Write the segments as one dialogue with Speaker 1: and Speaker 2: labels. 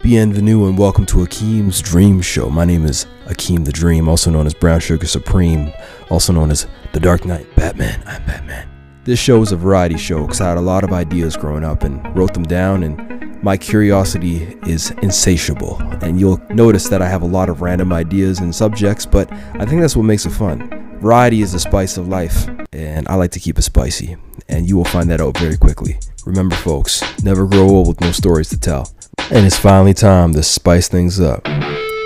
Speaker 1: Bienvenue and welcome to Akeem's Dream Show. My name is Akeem the Dream, also known as Brown Sugar Supreme, also known as The Dark Knight Batman. I'm Batman. This show is a variety show because I had a lot of ideas growing up and wrote them down, and my curiosity is insatiable. And you'll notice that I have a lot of random ideas and subjects, but I think that's what makes it fun. Variety is the spice of life, and I like to keep it spicy, and you will find that out very quickly. Remember, folks, never grow old with no stories to tell. And it's finally time to spice things up.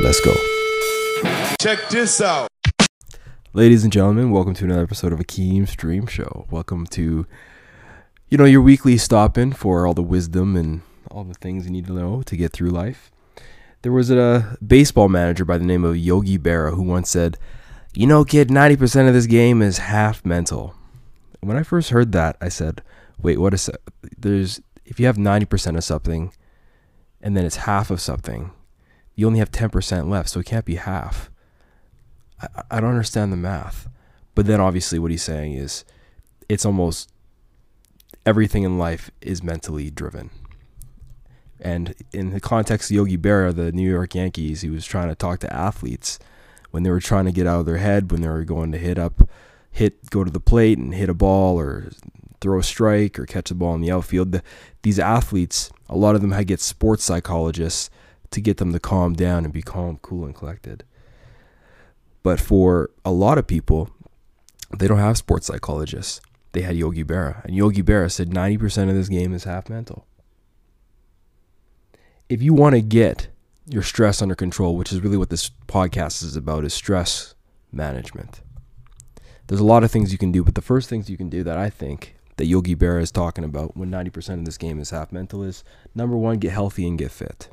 Speaker 1: Let's go.
Speaker 2: Check this out.
Speaker 1: Ladies and gentlemen, welcome to another episode of Akeem's Dream Show. Welcome to, you know, your weekly stop in for all the wisdom and all the things you need to know to get through life. There was a baseball manager by the name of Yogi Berra who once said, You know, kid, 90% of this game is half mental. When I first heard that, I said, Wait, what is that? There's, if you have 90% of something and then it's half of something, you only have 10% left, so it can't be half. I, I don't understand the math. But then obviously what he's saying is it's almost everything in life is mentally driven. And in the context of Yogi Berra, the New York Yankees, he was trying to talk to athletes when they were trying to get out of their head, when they were going to hit up, hit, go to the plate and hit a ball or throw a strike or catch a ball in the outfield. The, these athletes, a lot of them had get sports psychologists to get them to calm down and be calm, cool, and collected. But for a lot of people, they don't have sports psychologists. They had Yogi Berra. And Yogi Berra said 90% of this game is half mental. If you want to get your stress under control, which is really what this podcast is about, is stress management. There's a lot of things you can do, but the first things you can do that I think that Yogi Berra is talking about when 90% of this game is half mental is number one, get healthy and get fit.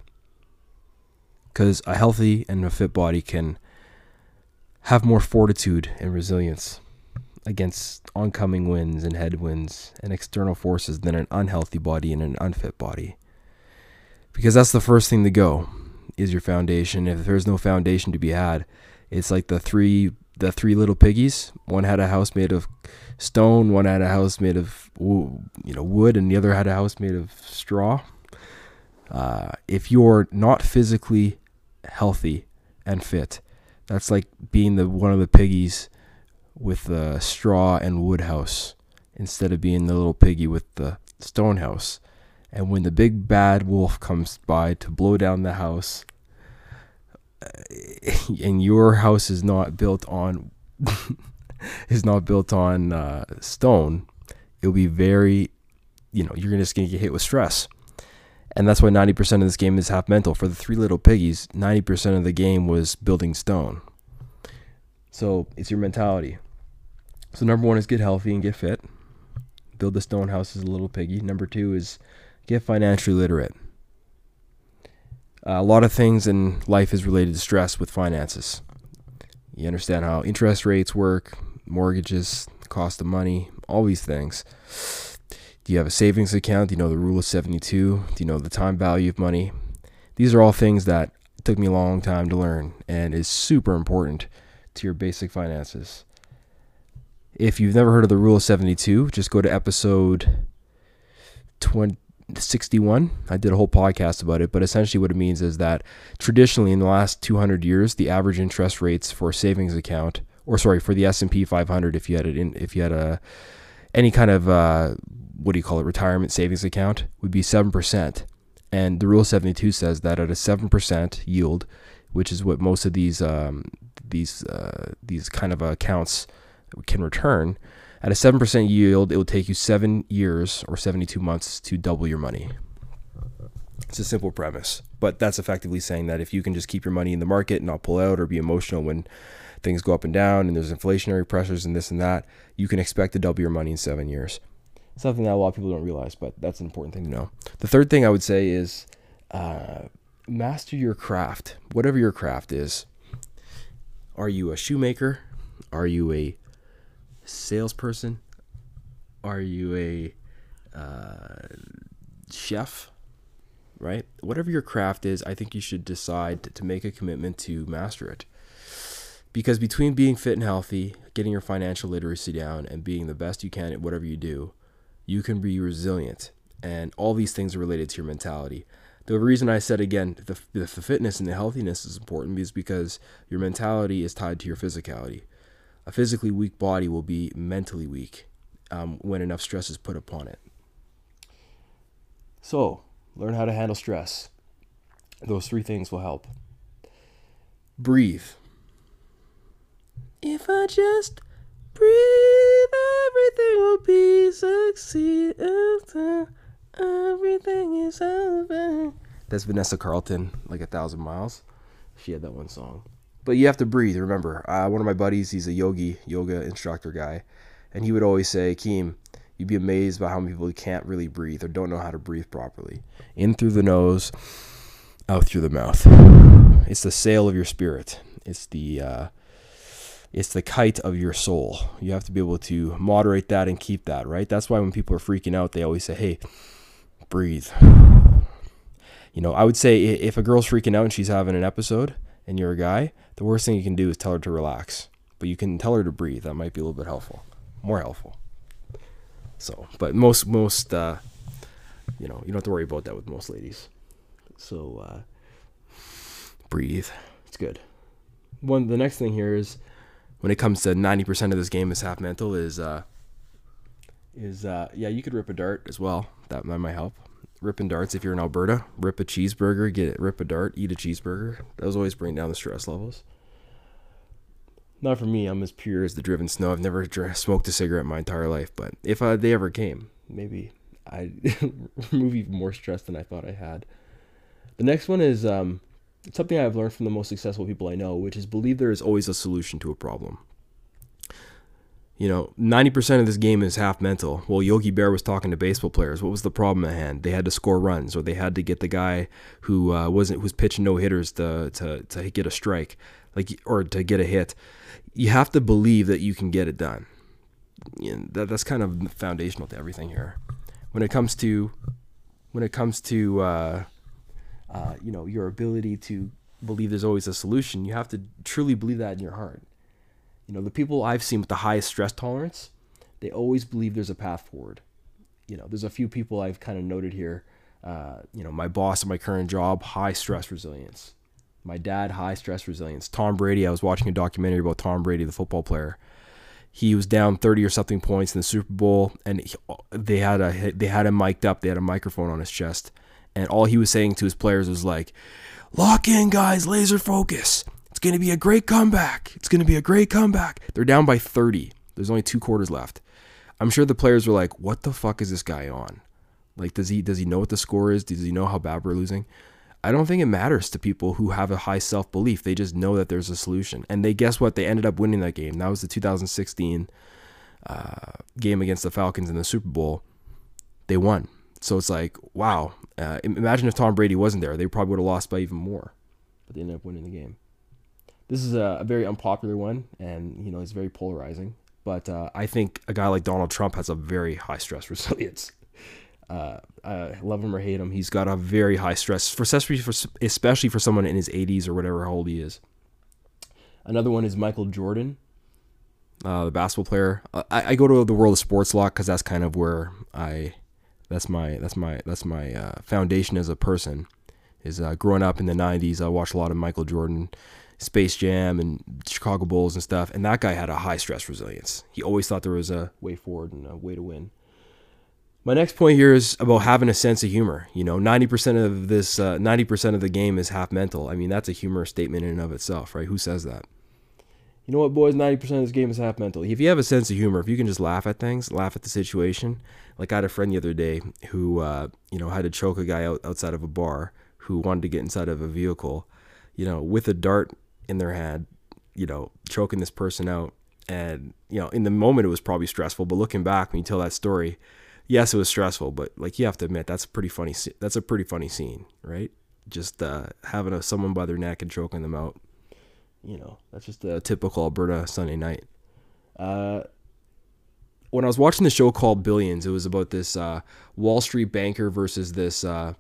Speaker 1: Because a healthy and a fit body can have more fortitude and resilience against oncoming winds and headwinds and external forces than an unhealthy body and an unfit body. Because that's the first thing to go is your foundation. If there's no foundation to be had, it's like the three the three little piggies. One had a house made of stone, one had a house made of you know wood, and the other had a house made of straw. Uh, if you're not physically healthy and fit, that's like being the one of the piggies with the straw and wood house instead of being the little piggy with the stone house. And when the big bad wolf comes by to blow down the house, and your house is not built on is not built on uh, stone, it'll be very, you know, you're just gonna get hit with stress, and that's why 90% of this game is half mental. For the three little piggies, 90% of the game was building stone. So it's your mentality. So number one is get healthy and get fit. Build the stone house as a little piggy. Number two is get financially literate. Uh, a lot of things in life is related to stress with finances. You understand how interest rates work, mortgages, cost of money, all these things. Do you have a savings account? Do you know the rule of 72? Do you know the time value of money? These are all things that took me a long time to learn and is super important to your basic finances. If you've never heard of the rule of 72, just go to episode 20 61. I did a whole podcast about it, but essentially what it means is that traditionally in the last 200 years, the average interest rates for a savings account, or sorry, for the S&P 500, if you had it in, if you had a any kind of uh, what do you call it, retirement savings account, would be seven percent. And the Rule 72 says that at a seven percent yield, which is what most of these um, these uh, these kind of accounts can return, at a 7% yield, it will take you seven years or 72 months to double your money. It's a simple premise, but that's effectively saying that if you can just keep your money in the market and not pull out or be emotional when things go up and down and there's inflationary pressures and this and that, you can expect to double your money in seven years. Something that a lot of people don't realize, but that's an important thing to know. The third thing I would say is uh, master your craft, whatever your craft is. Are you a shoemaker? Are you a salesperson? Are you a uh, chef? Right? Whatever your craft is, I think you should decide to make a commitment to master it. Because between being fit and healthy, getting your financial literacy down, and being the best you can at whatever you do, you can be resilient. And all these things are related to your mentality. The reason I said again the, the fitness and the healthiness is important is because your mentality is tied to your physicality. A physically weak body will be mentally weak um, when enough stress is put upon it. So, learn how to handle stress. Those three things will help. Breathe. If I just breathe, everything will be succeed. Everything is over. That's Vanessa Carlton, like a thousand miles. She had that one song. But you have to breathe. Remember, uh, one of my buddies, he's a yogi, yoga instructor guy, and he would always say, "Keem, you'd be amazed by how many people can't really breathe or don't know how to breathe properly. In through the nose, out through the mouth. It's the sail of your spirit. It's the uh, it's the kite of your soul. You have to be able to moderate that and keep that, right? That's why when people are freaking out, they always say, "Hey, breathe." You know, I would say if a girl's freaking out and she's having an episode and you're a guy, the worst thing you can do is tell her to relax. But you can tell her to breathe. That might be a little bit helpful, more helpful. So, but most most uh, you know, you don't have to worry about that with most ladies. So uh, breathe. It's good. One the next thing here is when it comes to 90% of this game is half mental is uh is uh yeah, you could rip a dart as well. That, that might help. Ripping darts if you're in Alberta, rip a cheeseburger, get it, rip a dart, eat a cheeseburger. Those always bring down the stress levels. Not for me. I'm as pure as the driven snow. I've never smoked a cigarette my entire life, but if they ever came, maybe I'd remove even more stress than I thought I had. The next one is um, something I've learned from the most successful people I know, which is believe there is always a solution to a problem. You know, 90% of this game is half mental. Well, Yogi Bear was talking to baseball players. What was the problem at hand? They had to score runs, or they had to get the guy who uh, wasn't who's pitching no hitters to, to to get a strike, like or to get a hit. You have to believe that you can get it done. That that's kind of foundational to everything here. When it comes to when it comes to uh, uh, you know your ability to believe there's always a solution, you have to truly believe that in your heart. You know, the people I've seen with the highest stress tolerance, they always believe there's a path forward. You know, there's a few people I've kind of noted here. Uh, you know, my boss at my current job, high stress resilience. My dad, high stress resilience. Tom Brady, I was watching a documentary about Tom Brady, the football player. He was down 30 or something points in the Super Bowl, and he, they had a they had him mic'd up. They had a microphone on his chest, and all he was saying to his players was like, "Lock in, guys, laser focus. It's going to be a great comeback. It's going to be a great comeback. They're down by 30. There's only two quarters left. I'm sure the players were like, "What the fuck is this guy on? Like, does he does he know what the score is? Does he know how bad we're losing?" I don't think it matters to people who have a high self belief. They just know that there's a solution, and they guess what? They ended up winning that game. That was the 2016 uh, game against the Falcons in the Super Bowl. They won. So it's like, wow. Uh, imagine if Tom Brady wasn't there. They probably would have lost by even more, but they ended up winning the game. This is a, a very unpopular one, and you know it's very polarizing. But uh, I think a guy like Donald Trump has a very high stress resilience. Uh, uh, love him or hate him, he's got a very high stress, for especially for especially for someone in his 80s or whatever old he is. Another one is Michael Jordan, uh, the basketball player. I, I, go to the world of sports a lot because that's kind of where I, that's my that's my that's my uh, foundation as a person. Is uh, growing up in the 90s, I watched a lot of Michael Jordan Space Jam and Chicago Bulls and stuff. And that guy had a high stress resilience. He always thought there was a way forward and a way to win. My next point here is about having a sense of humor. You know, 90% of this, uh, 90% of the game is half mental. I mean, that's a humor statement in and of itself, right? Who says that? You know what, boys? 90% of this game is half mental. If you have a sense of humor, if you can just laugh at things, laugh at the situation. Like I had a friend the other day who, uh, you know, had to choke a guy out outside of a bar who wanted to get inside of a vehicle, you know, with a dart in their head, you know, choking this person out. And, you know, in the moment it was probably stressful, but looking back when you tell that story, yes, it was stressful, but like you have to admit that's a pretty funny that's a pretty funny scene, right? Just uh, having a, someone by their neck and choking them out. You know, that's just a typical Alberta Sunday night. Uh, when I was watching the show called Billions, it was about this uh, Wall Street banker versus this uh,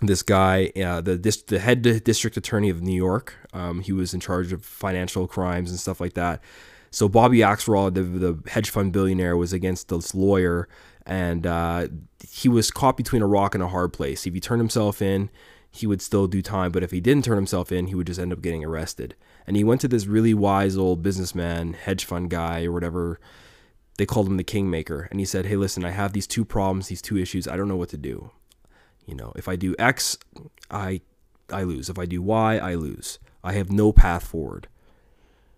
Speaker 1: this guy, uh, the the head district attorney of New York. Um, he was in charge of financial crimes and stuff like that. So Bobby Axelrod, the, the hedge fund billionaire, was against this lawyer, and uh, he was caught between a rock and a hard place. If he turned himself in, he would still do time, but if he didn't turn himself in, he would just end up getting arrested. And he went to this really wise old businessman, hedge fund guy, or whatever. They called him the kingmaker, and he said, "Hey, listen, I have these two problems, these two issues. I don't know what to do. You know, if I do X, I I lose. If I do Y, I lose. I have no path forward."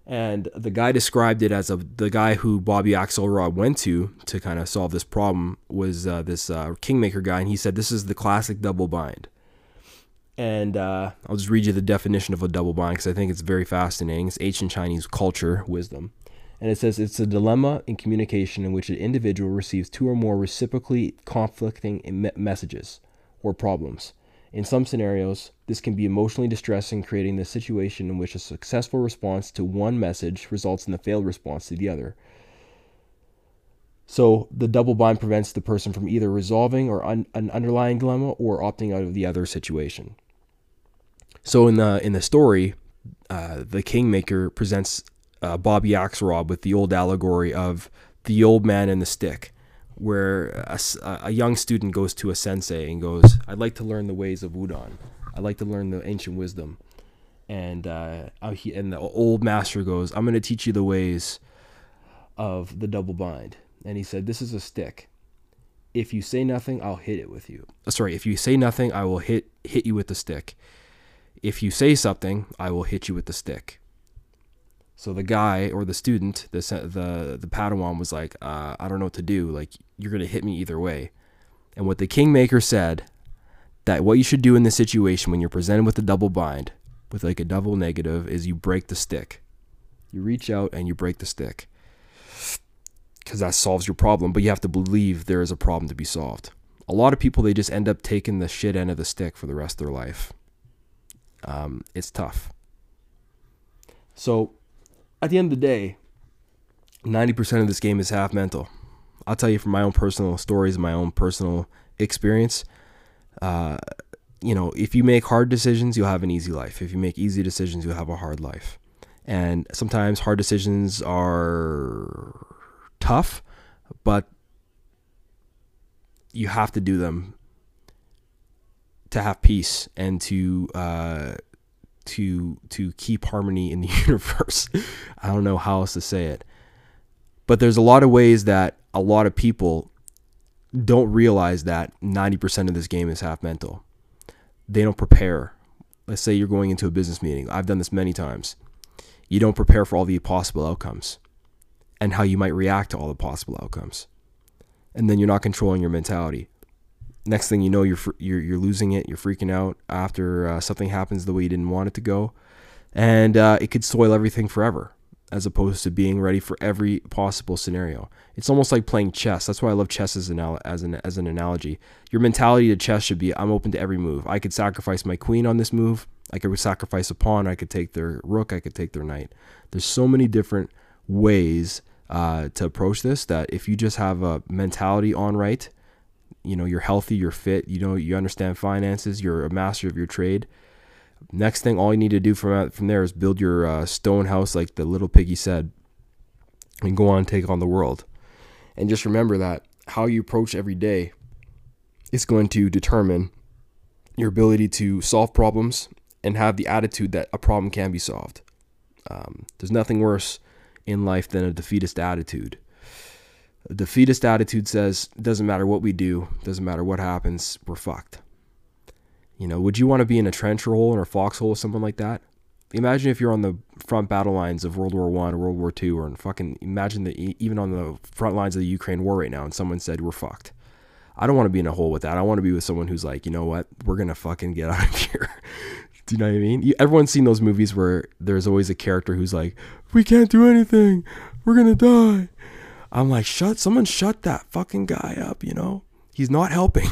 Speaker 1: And the guy described it as a the guy who Bobby Axelrod went to to kind of solve this problem was uh, this uh, kingmaker guy, and he said this is the classic double bind. And uh, I'll just read you the definition of a double bind because I think it's very fascinating. It's ancient Chinese culture wisdom. And it says it's a dilemma in communication in which an individual receives two or more reciprocally conflicting messages or problems. In some scenarios, this can be emotionally distressing, creating the situation in which a successful response to one message results in a failed response to the other. So the double bind prevents the person from either resolving or un- an underlying dilemma or opting out of the other situation. So in the in the story, uh, the kingmaker presents uh, Bobby Axelrod with the old allegory of the old man and the stick where a, a, young student goes to a sensei and goes, "I'd like to learn the ways of Wudang. I'd like to learn the ancient wisdom." And uh, he, and the old master goes, "I'm going to teach you the ways of the double bind." And he said, "This is a stick. If you say nothing, I'll hit it with you. Uh, sorry, if you say nothing, I will hit hit you with the stick. If you say something, I will hit you with the stick." So the guy or the student, the the the Padawan was like, uh, I don't know what to do. Like you're gonna hit me either way. And what the Kingmaker said, that what you should do in this situation when you're presented with a double bind, with like a double negative, is you break the stick. You reach out and you break the stick, because that solves your problem. But you have to believe there is a problem to be solved. A lot of people they just end up taking the shit end of the stick for the rest of their life. Um, it's tough. So at the end of the day, 90% of this game is half mental. I'll tell you from my own personal stories, my own personal experience. Uh, you know, if you make hard decisions, you'll have an easy life. If you make easy decisions, you'll have a hard life. And sometimes hard decisions are tough, but you have to do them to have peace and to uh, to to keep harmony in the universe. I don't know how else to say it. But there's a lot of ways that a lot of people don't realize that 90% of this game is half mental. They don't prepare. Let's say you're going into a business meeting. I've done this many times. You don't prepare for all the possible outcomes and how you might react to all the possible outcomes. And then you're not controlling your mentality next thing you know, you're you're you're losing it. You're freaking out after uh, something happens the way you didn't want it to go, and uh, it could spoil everything forever. As opposed to being ready for every possible scenario, it's almost like playing chess. That's why I love chess as an as an as an analogy. Your mentality to chess should be: I'm open to every move. I could sacrifice my queen on this move. I could sacrifice a pawn. I could take their rook. I could take their knight. There's so many different ways uh, to approach this that if you just have a mentality on right, you know you're healthy you're fit you know you understand finances you're a master of your trade. Next thing all you need to do from from there is build your uh, stone house like the little piggy said and go on and take on the world. And just remember that how you approach every day is going to determine your ability to solve problems and have the attitude that a problem can be solved. Um, there's nothing worse in life than a defeatist attitude defeatist attitude says, doesn't matter what we do, doesn't matter what happens, we're fucked. You know, would you want to be in a trench hole or a foxhole or something like that? Imagine if you're on the front battle lines of World War One or World War Two, or in fucking imagine that even on the front lines of the Ukraine war right now, and someone said we're fucked. I don't want to be in a hole with that. I want to be with someone who's like, you know what, we're gonna fucking get out of here. do you know what I mean? everyone's seen those movies where there's always a character who's like, we can't do anything, we're gonna die. I'm like, shut, someone shut that fucking guy up, you know? He's not helping.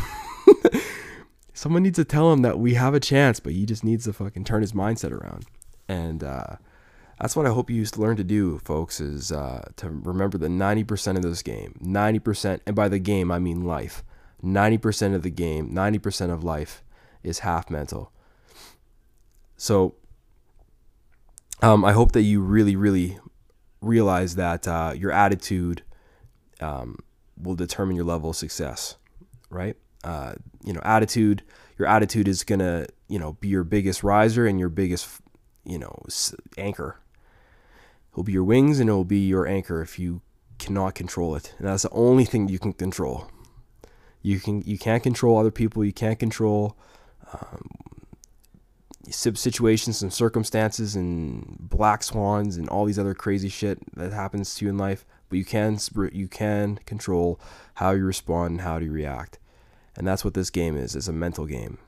Speaker 1: someone needs to tell him that we have a chance, but he just needs to fucking turn his mindset around. And uh, that's what I hope you used to learn to do, folks, is uh, to remember the 90% of this game. 90%, and by the game, I mean life. 90% of the game, 90% of life is half mental. So um, I hope that you really, really realize that uh, your attitude um, will determine your level of success, right? Uh, you know, attitude. Your attitude is gonna, you know, be your biggest riser and your biggest, you know, anchor. It'll be your wings and it'll be your anchor if you cannot control it. And that's the only thing you can control. You can you can't control other people. You can't control um, situations and circumstances and black swans and all these other crazy shit that happens to you in life. But you can you can control how you respond and how you react, and that's what this game is. It's a mental game.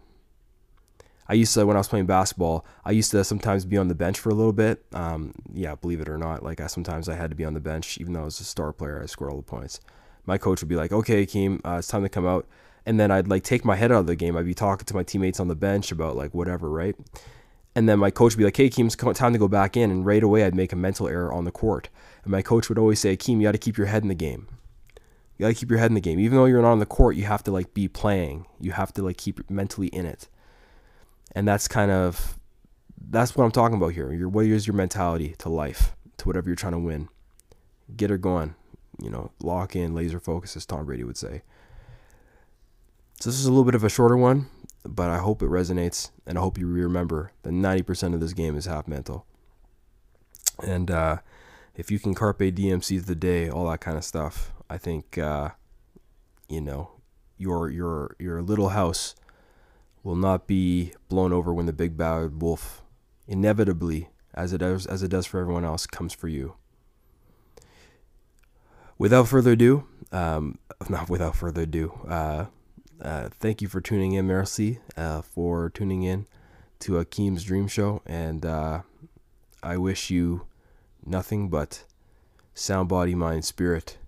Speaker 1: I used to when I was playing basketball, I used to sometimes be on the bench for a little bit. Um, yeah, believe it or not, like I sometimes I had to be on the bench, even though I was a star player. I scored all the points. My coach would be like, "Okay, Keem, uh, it's time to come out," and then I'd like take my head out of the game. I'd be talking to my teammates on the bench about like whatever, right? And then my coach would be like, "Hey, Keem, it's time to go back in," and right away I'd make a mental error on the court. And my coach would always say, "Keem, you got to keep your head in the game." You gotta keep your head in the game. Even though you're not on the court, you have to like be playing. You have to like keep mentally in it and that's kind of that's what I'm talking about here. Your what is your mentality to life, to whatever you're trying to win. Get her going. You know, lock in, laser focus, as Tom Brady would say. So this is a little bit of a shorter one, but I hope it resonates, and I hope you remember that 90% of this game is half mental. And uh, if you can carpe seize the day, all that kind of stuff, I think uh, you know your your your little house will not be blown over when the big bad wolf inevitably as it does as it does for everyone else comes for you without further ado um, not without further ado uh, uh, thank you for tuning in merci uh, for tuning in to Akeem's dream show and uh, I wish you nothing but sound body mind spirit